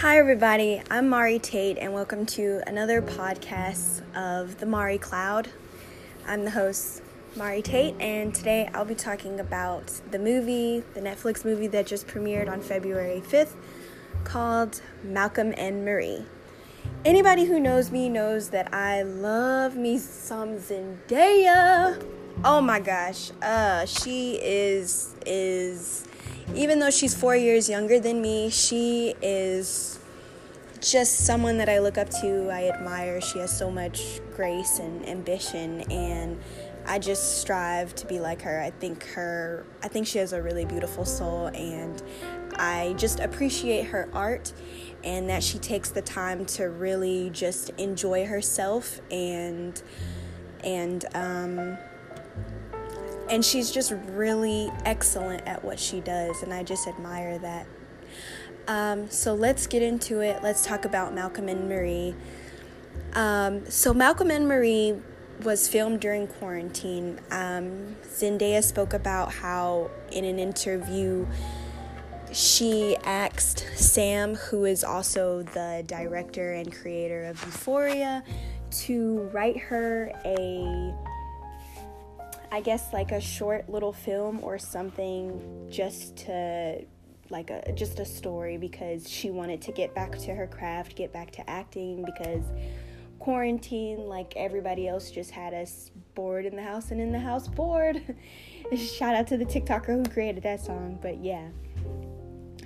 Hi, everybody. I'm Mari Tate, and welcome to another podcast of the Mari Cloud. I'm the host, Mari Tate, and today I'll be talking about the movie, the Netflix movie that just premiered on February 5th called Malcolm and Marie. Anybody who knows me knows that I love me some Zendaya. Oh my gosh. Uh she is is even though she's 4 years younger than me, she is just someone that I look up to, I admire. She has so much grace and ambition and I just strive to be like her. I think her I think she has a really beautiful soul and I just appreciate her art and that she takes the time to really just enjoy herself and and um and she's just really excellent at what she does and I just admire that. Um, so let's get into it. Let's talk about Malcolm and Marie. Um, so Malcolm and Marie was filmed during quarantine. Um, Zendaya spoke about how in an interview she asked Sam, who is also the director and creator of Euphoria, to write her a I guess like a short little film or something just to like a just a story because she wanted to get back to her craft, get back to acting because quarantine like everybody else just had us bored in the house and in the house bored. Shout out to the TikToker who created that song, but yeah.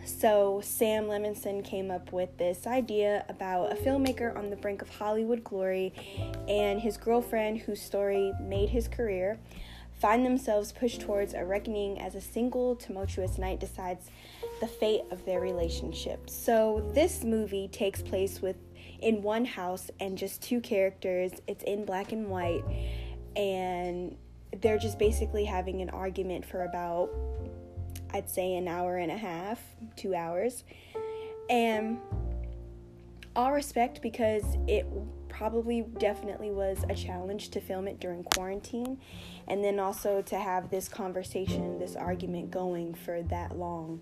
So, Sam Levinson came up with this idea about a filmmaker on the brink of Hollywood glory and his girlfriend, whose story made his career, find themselves pushed towards a reckoning as a single tumultuous night decides the fate of their relationship. So, this movie takes place with in one house and just two characters. It's in black and white, and they're just basically having an argument for about I'd say an hour and a half, two hours. And all respect because it probably definitely was a challenge to film it during quarantine and then also to have this conversation, this argument going for that long.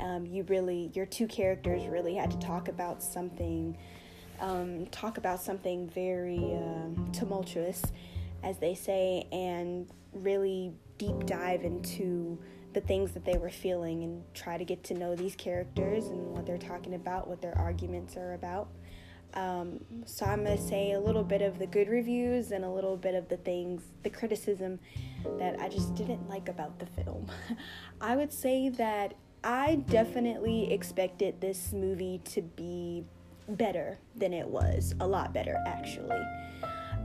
Um, you really, your two characters really had to talk about something, um, talk about something very uh, tumultuous, as they say, and really deep dive into the things that they were feeling and try to get to know these characters and what they're talking about, what their arguments are about. Um, so I'm going to say a little bit of the good reviews and a little bit of the things, the criticism that I just didn't like about the film. I would say that I definitely expected this movie to be better than it was, a lot better actually.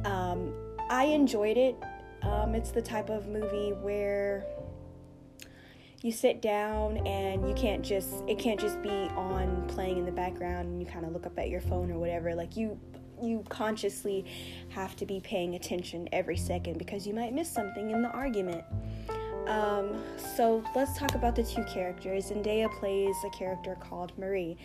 Um, I enjoyed it. Um, it's the type of movie where you sit down and you can't just it can't just be on playing in the background and you kind of look up at your phone or whatever. Like you you consciously have to be paying attention every second because you might miss something in the argument. Um, so let's talk about the two characters. Zendaya plays a character called marie.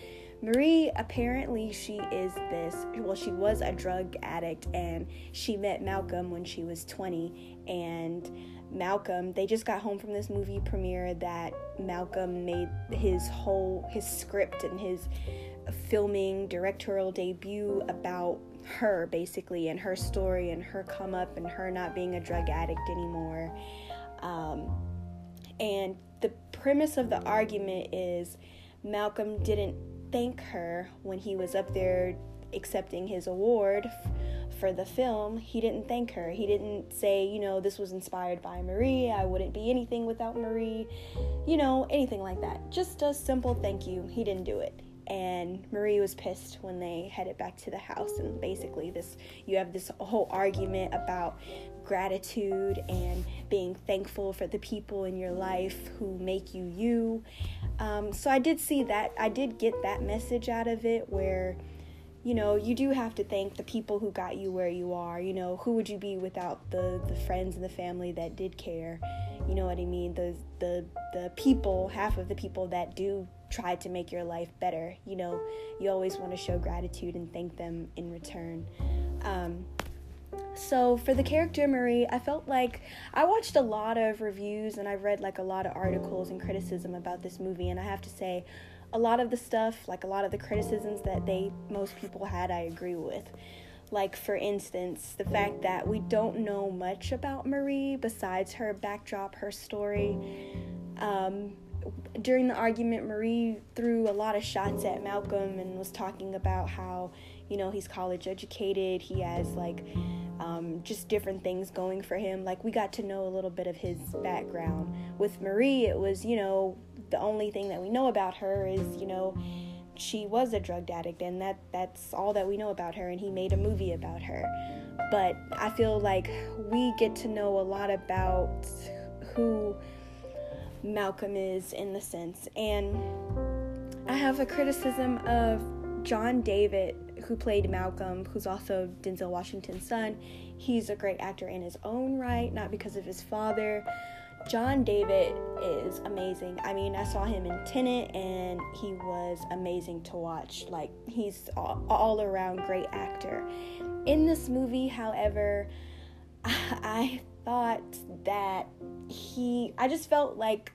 Marie apparently she is this well she was a drug addict and she met malcolm when she was 20 and Malcolm, they just got home from this movie premiere that Malcolm made his whole his script and his filming directorial debut about her basically and her story and her come up and her not being a drug addict anymore. Um, and the premise of the argument is Malcolm didn't thank her when he was up there accepting his award for the film, he didn't thank her. He didn't say, you know, this was inspired by Marie. I wouldn't be anything without Marie. You know, anything like that. Just a simple thank you. He didn't do it. And Marie was pissed when they headed back to the house. And basically, this you have this whole argument about gratitude and being thankful for the people in your life who make you you. Um, so I did see that. I did get that message out of it where you know, you do have to thank the people who got you where you are. You know, who would you be without the the friends and the family that did care? You know what I mean? The the the people, half of the people that do try to make your life better. You know, you always want to show gratitude and thank them in return. Um, so for the character Marie, I felt like I watched a lot of reviews and I've read like a lot of articles and criticism about this movie, and I have to say, a lot of the stuff, like a lot of the criticisms that they most people had, I agree with. Like, for instance, the fact that we don't know much about Marie besides her backdrop, her story. Um, during the argument, Marie threw a lot of shots at Malcolm and was talking about how, you know, he's college educated, he has like um, just different things going for him. Like, we got to know a little bit of his background. With Marie, it was, you know, the only thing that we know about her is, you know, she was a drug addict and that that's all that we know about her and he made a movie about her. But I feel like we get to know a lot about who Malcolm is in the sense. And I have a criticism of John David, who played Malcolm, who's also Denzel Washington's son. He's a great actor in his own right, not because of his father, John David is amazing. I mean, I saw him in Tenet and he was amazing to watch. Like, he's all, all around great actor. In this movie, however, I thought that he, I just felt like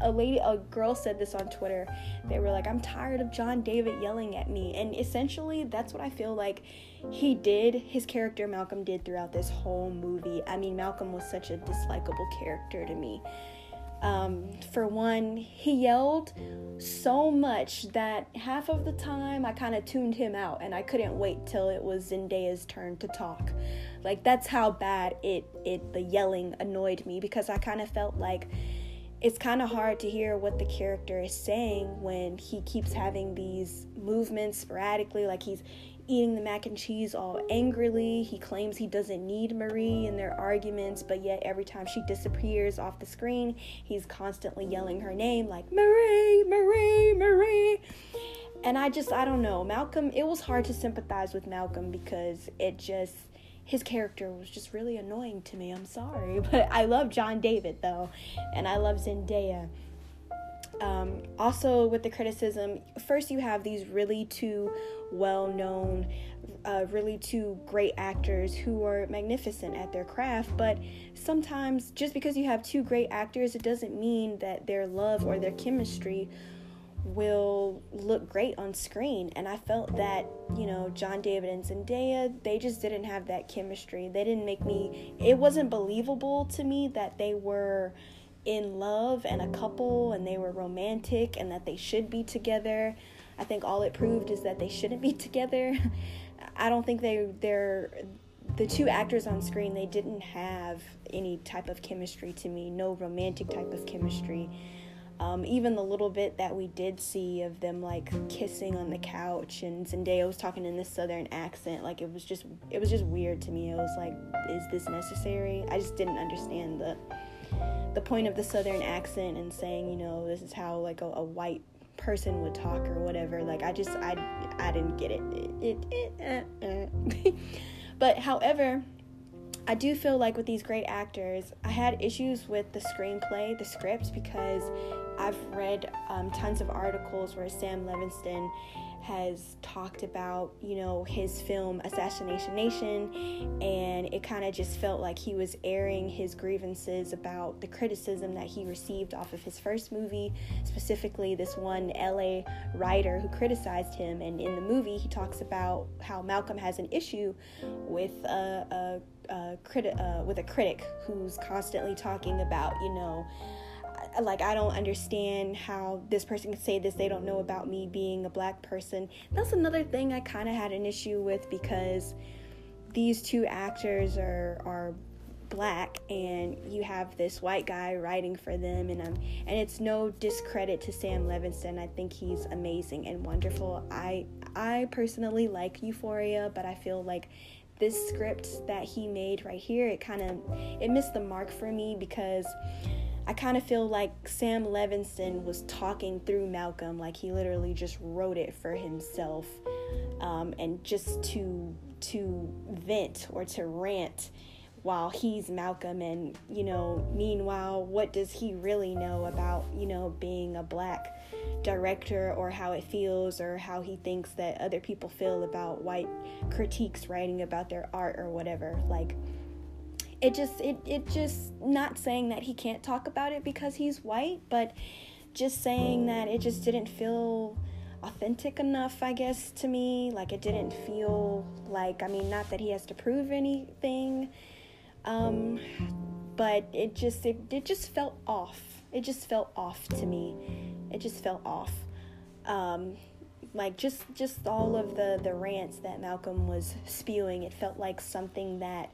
a lady a girl said this on Twitter. They were like, "I'm tired of John David yelling at me." And essentially, that's what I feel like he did. His character Malcolm did throughout this whole movie. I mean, Malcolm was such a dislikable character to me. Um, for one, he yelled so much that half of the time I kind of tuned him out and I couldn't wait till it was Zendaya's turn to talk. Like that's how bad it it the yelling annoyed me because I kind of felt like it's kind of hard to hear what the character is saying when he keeps having these movements sporadically like he's eating the mac and cheese all angrily. He claims he doesn't need marie in their arguments but yet every time she disappears off the screen he's constantly yelling her name like marie marie marie. And i just i don't know malcolm it was hard to sympathize with malcolm because it just his character was just really annoying to me. I'm sorry, but I love John David though, and I love Zendaya. Um, also, with the criticism, first you have these really two well known, uh, really two great actors who are magnificent at their craft, but sometimes just because you have two great actors, it doesn't mean that their love or their chemistry will look great on screen. And I felt that, you know, John David and Zendaya, they just didn't have that chemistry. They didn't make me, it wasn't believable to me that they were in love and a couple and they were romantic and that they should be together. I think all it proved is that they shouldn't be together. I don't think they they're the two actors on screen they didn't have any type of chemistry to me, no romantic type of chemistry. Um, even the little bit that we did see of them like kissing on the couch and Zendaya was talking in this southern accent, like it was just it was just weird to me. It was like, is this necessary? I just didn't understand the the point of the southern accent and saying, you know, this is how like a, a white person would talk or whatever. Like I just I I didn't get it. it, it, it uh, uh. but however, I do feel like with these great actors, I had issues with the screenplay, the script, because I've read um, tons of articles where Sam Levinson has talked about, you know, his film Assassination Nation, and it kind of just felt like he was airing his grievances about the criticism that he received off of his first movie, specifically this one LA writer who criticized him. And in the movie, he talks about how Malcolm has an issue with a, a, a criti- uh, with a critic who's constantly talking about, you know, like I don't understand how this person can say this they don't know about me being a black person. That's another thing I kind of had an issue with because these two actors are are black and you have this white guy writing for them and um and it's no discredit to Sam Levinson. I think he's amazing and wonderful. I I personally like Euphoria, but I feel like this script that he made right here, it kind of it missed the mark for me because I kind of feel like Sam Levinson was talking through Malcolm, like he literally just wrote it for himself, um, and just to to vent or to rant while he's Malcolm, and you know, meanwhile, what does he really know about you know being a black director or how it feels or how he thinks that other people feel about white critiques writing about their art or whatever, like it just it it just not saying that he can't talk about it because he's white but just saying that it just didn't feel authentic enough, I guess, to me. Like it didn't feel like, I mean, not that he has to prove anything, um, but it just it, it just felt off. It just felt off to me. It just felt off. Um, like just just all of the the rants that Malcolm was spewing, it felt like something that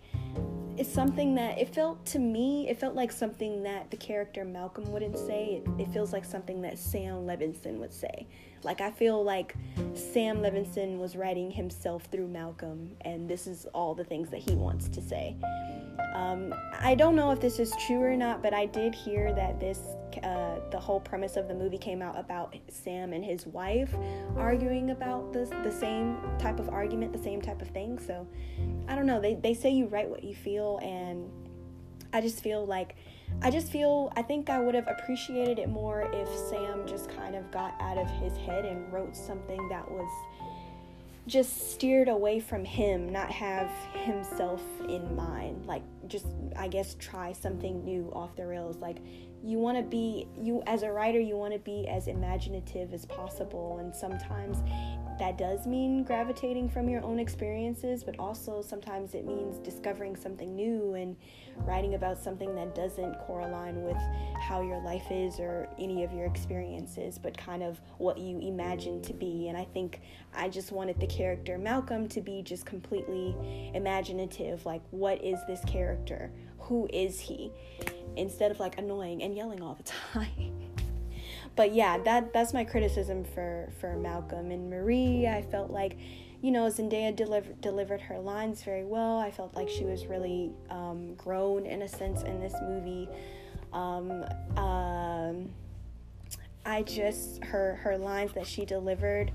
it's something that it felt to me it felt like something that the character malcolm wouldn't say. It, it, feels like something that sam levinson would say like i feel like sam levinson was writing himself through malcolm and this is all the things that he wants to say um, I don't know if this is true or not, but I did hear that this, uh, the whole premise of the movie came out about Sam and his wife arguing about this, the same type of argument, the same type of thing. So I don't know. They, they say you write what you feel, and I just feel like, I just feel, I think I would have appreciated it more if Sam just kind of got out of his head and wrote something that was just steered away from him, not have himself in mind. Like, just, I guess, try something new off the rails. Like, you want to be, you as a writer, you want to be as imaginative as possible. And sometimes that does mean gravitating from your own experiences, but also sometimes it means discovering something new and writing about something that doesn't correlate with how your life is or any of your experiences, but kind of what you imagine to be. And I think I just wanted the character Malcolm to be just completely imaginative like, what is this character? Who is he? Instead of like annoying and yelling all the time but yeah, that that's my criticism for for Malcolm and Marie. I felt like, you know, Zendaya delivered delivered her lines very well. I felt like she was really um, grown in a sense in this movie. Um, um, I just her her lines that she delivered.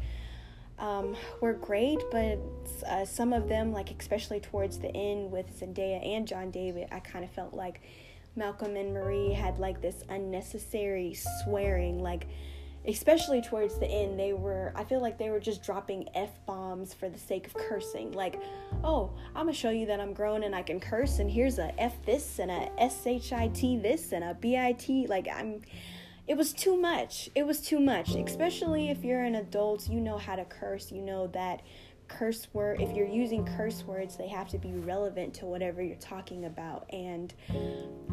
Um, were great, but uh, some of them, like especially towards the end with Zendaya and John David, I kind of felt like Malcolm and Marie had like this unnecessary swearing, like especially towards the end they were i feel like they were just dropping f-bombs for the sake of cursing. Like oh i'm gonna show you that i'm grown and i can curse and here's a f this and a S H I T this and a bit like i'm it was too much. It was too much. Especially if you're an adult you know how to curse. You know that curse word if you're using curse words they have to be relevant to whatever you're talking about. And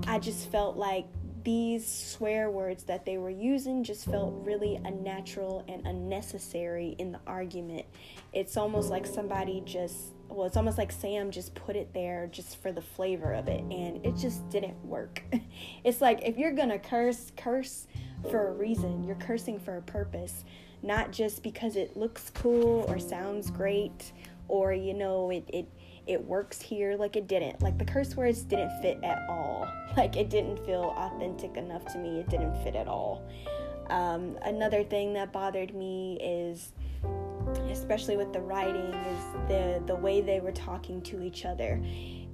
i just felt like these swear words that they were using just felt really unnatural and unnecessary in the argument. It's almost like somebody just well it's almost like sam just put it there just for the flavor of it and it just didn't work. It's like if you're gonna curse curse for a reason. You're cursing for a purpose not just because it looks cool or sounds great or you know it it it works here like it didn't. Like the curse words didn't fit at all. Like it didn't feel authentic enough to me. It didn't fit at all. Um, another thing that bothered me is especially with the writing is the the way they were talking to each other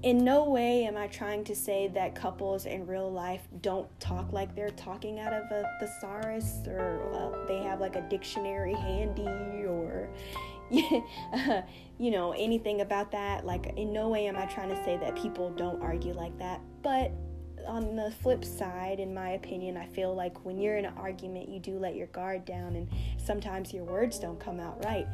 in no way am I trying to say that couples in real life don't talk like they're talking out of a thesaurus or uh, they have like a dictionary handy or you know anything about that. Like in no way am I trying to say that people don't argue like that. But on the flip side, in my opinion, I feel like when you're in an argument, you do let your guard down, and sometimes your words don't come out right.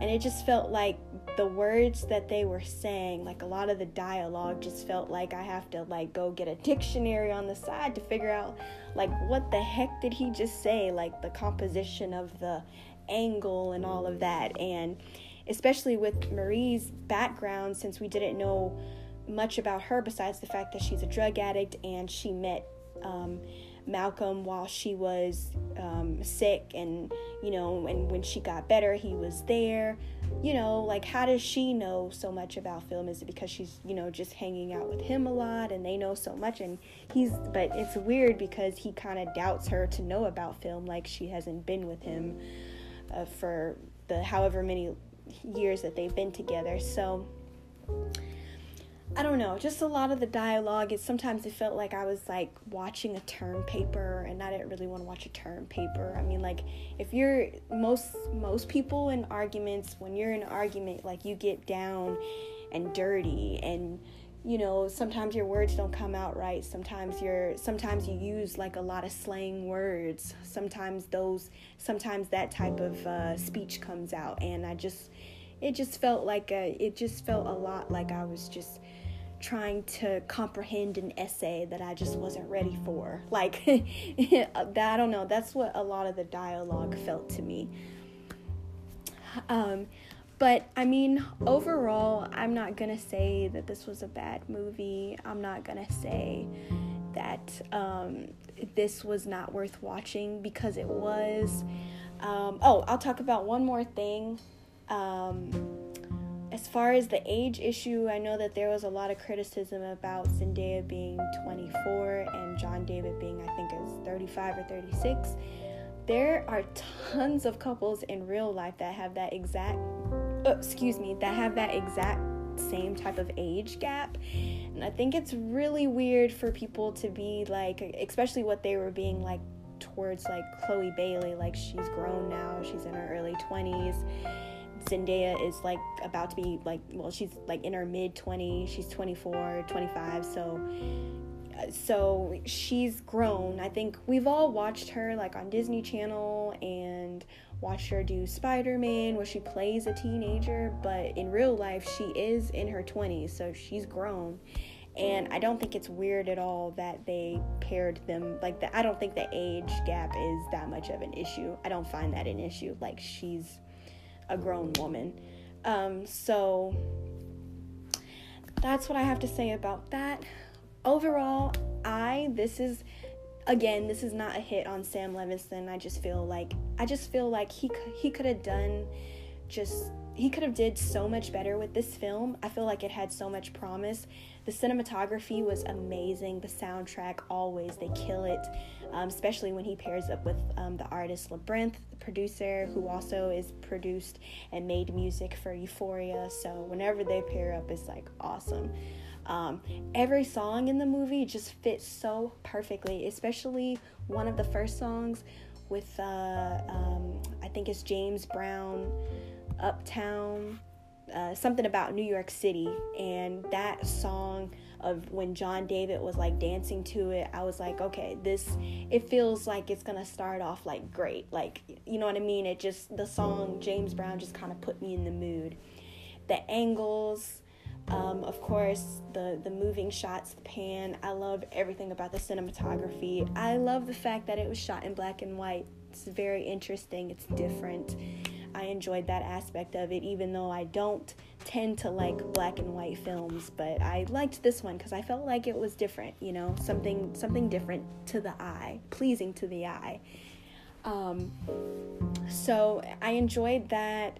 And it just felt like the words that they were saying, like a lot of the dialogue, just felt like I have to like go get a dictionary on the side to figure out like what the heck did he just say, like the composition of the angle and all of that, and especially with Marie's background, since we didn't know much about her besides the fact that she's a drug addict and she met um, Malcolm while she was um, sick, and you know, and when she got better, he was there. You know, like how does she know so much about film? Is it because she's you know just hanging out with him a lot, and they know so much, and he's but it's weird because he kind of doubts her to know about film, like she hasn't been with him uh, for the however many years that they've been together. So I don't know, just a lot of the dialogue. It sometimes it felt like I was like watching a term paper, and I didn't really want to watch a term paper. I mean, like if you're most most people in arguments, when you're in an argument, like you get down and dirty, and you know sometimes your words don't come out right sometimes you're sometimes you use like a lot of slang words sometimes those sometimes that type of uh, speech comes out and i just it just felt like a, it just felt a lot like i was just trying to comprehend an essay that i just wasn't ready for like i don't know that's what a lot of the dialogue felt to me um but I mean, overall, I'm not gonna say that this was a bad movie. I'm not gonna say that um, this was not worth watching because it was. Um, oh, I'll talk about one more thing. Um, as far as the age issue, I know that there was a lot of criticism about Zendaya being 24 and John David being, I think, is 35 or 36. There are tons of couples in real life that have that exact uh, excuse me, that have that exact same type of age gap. And I think it's really weird for people to be like, especially what they were being like towards like Chloe Bailey, like she's grown now, she's in her early 20s. Zendaya is like about to be like, well, she's like in her mid 20s, she's 24, 25, so uh, so she's grown. I think we've all watched her like on Disney Channel and watched her do Spider Man, where she plays a teenager, but in real life, she is in her 20s, so she's grown. And I don't think it's weird at all that they paired them like. I don't think the age gap is that much of an issue. I don't find that an issue. Like, she's a grown woman. Um, so that's what I have to say about that. Overall, I, this is again, this is not a hit on Sam Levinson. I just feel like I just feel like he he could have done just he could have did so much better with this film. I feel like it had so much promise. The cinematography was amazing. The soundtrack always they kill it, um, especially when he pairs up with um, the artist Labrinth, the producer who also is produced and made music for Euphoria. So whenever they pair up, it's like awesome. Um, every song in the movie just fits so perfectly, especially one of the first songs with, uh, um, I think it's James Brown, Uptown, uh, something about New York City. And that song of when John David was like dancing to it, I was like, okay, this, it feels like it's gonna start off like great. Like, you know what I mean? It just, the song James Brown just kind of put me in the mood. The angles, um, of course, the the moving shots, the pan. I love everything about the cinematography. I love the fact that it was shot in black and white. It's very interesting. It's different. I enjoyed that aspect of it, even though I don't tend to like black and white films. But I liked this one because I felt like it was different. You know, something something different to the eye, pleasing to the eye. Um, so I enjoyed that.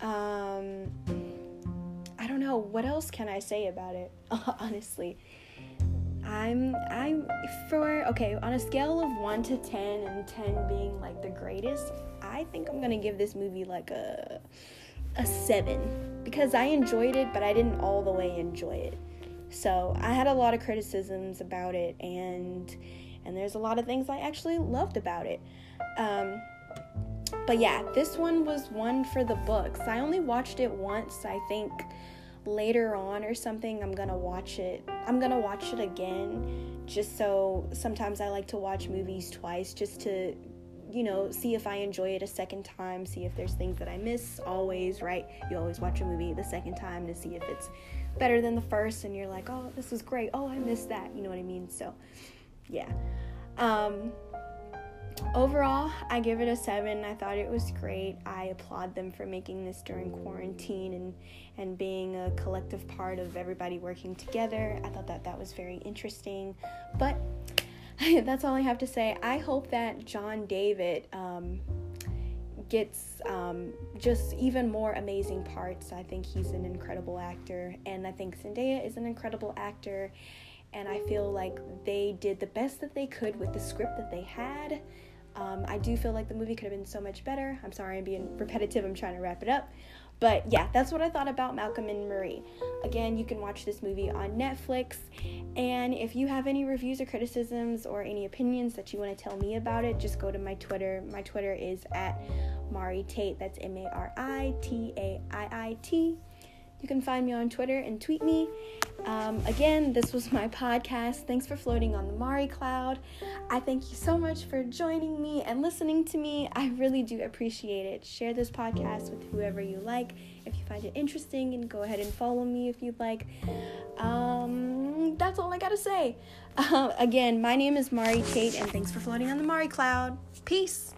Um, I don't know what else can I say about it. honestly, I'm I'm for okay on a scale of one to ten, and ten being like the greatest. I think I'm gonna give this movie like a a seven because I enjoyed it, but I didn't all the way enjoy it. So I had a lot of criticisms about it, and and there's a lot of things I actually loved about it. Um, but yeah, this one was one for the books. I only watched it once, I think later on or something I'm to watch it. I'm to watch it again just so sometimes I like to watch movies twice just to you know, see if I enjoy it a second time, see if there's things that I miss always, right? You always watch a movie the second time to see if it's better than the first and you're like, "Oh, this was great. Oh, I missed that." You know what I mean? So, yeah. Um overall, I give it a seven. I thought it was great. I applaud them for making this during quarantine and and being a collective part of everybody working together. I thought that that was very interesting. But that's all I have to say. I hope that John David um, gets um, just even more amazing parts. I think he's an incredible actor, and I think Zendaya is an incredible actor. And I feel like they did the best that they could with the script that they had. Um, I do feel like the movie could have been so much better. I'm sorry I'm being repetitive, I'm trying to wrap it up. But yeah, that's what I thought about Malcolm and Marie. Again, you can watch this movie on Netflix. And if you have any reviews or criticisms or any opinions that you want to tell me about it, just go to my Twitter. My Twitter is at Mari Tate. That's M A R I T A I I T. You can find me on Twitter and tweet me. Um, again, this was my podcast. Thanks for floating on the Mari cloud. I thank you so much for joining me and listening to me. I really do appreciate it. Share this podcast with whoever you like. If you find it interesting, and go ahead and follow me if you'd like. Um, that's all I gotta say. Uh, again, my name is Mari Tate, and thanks for floating on the Mari cloud. Peace.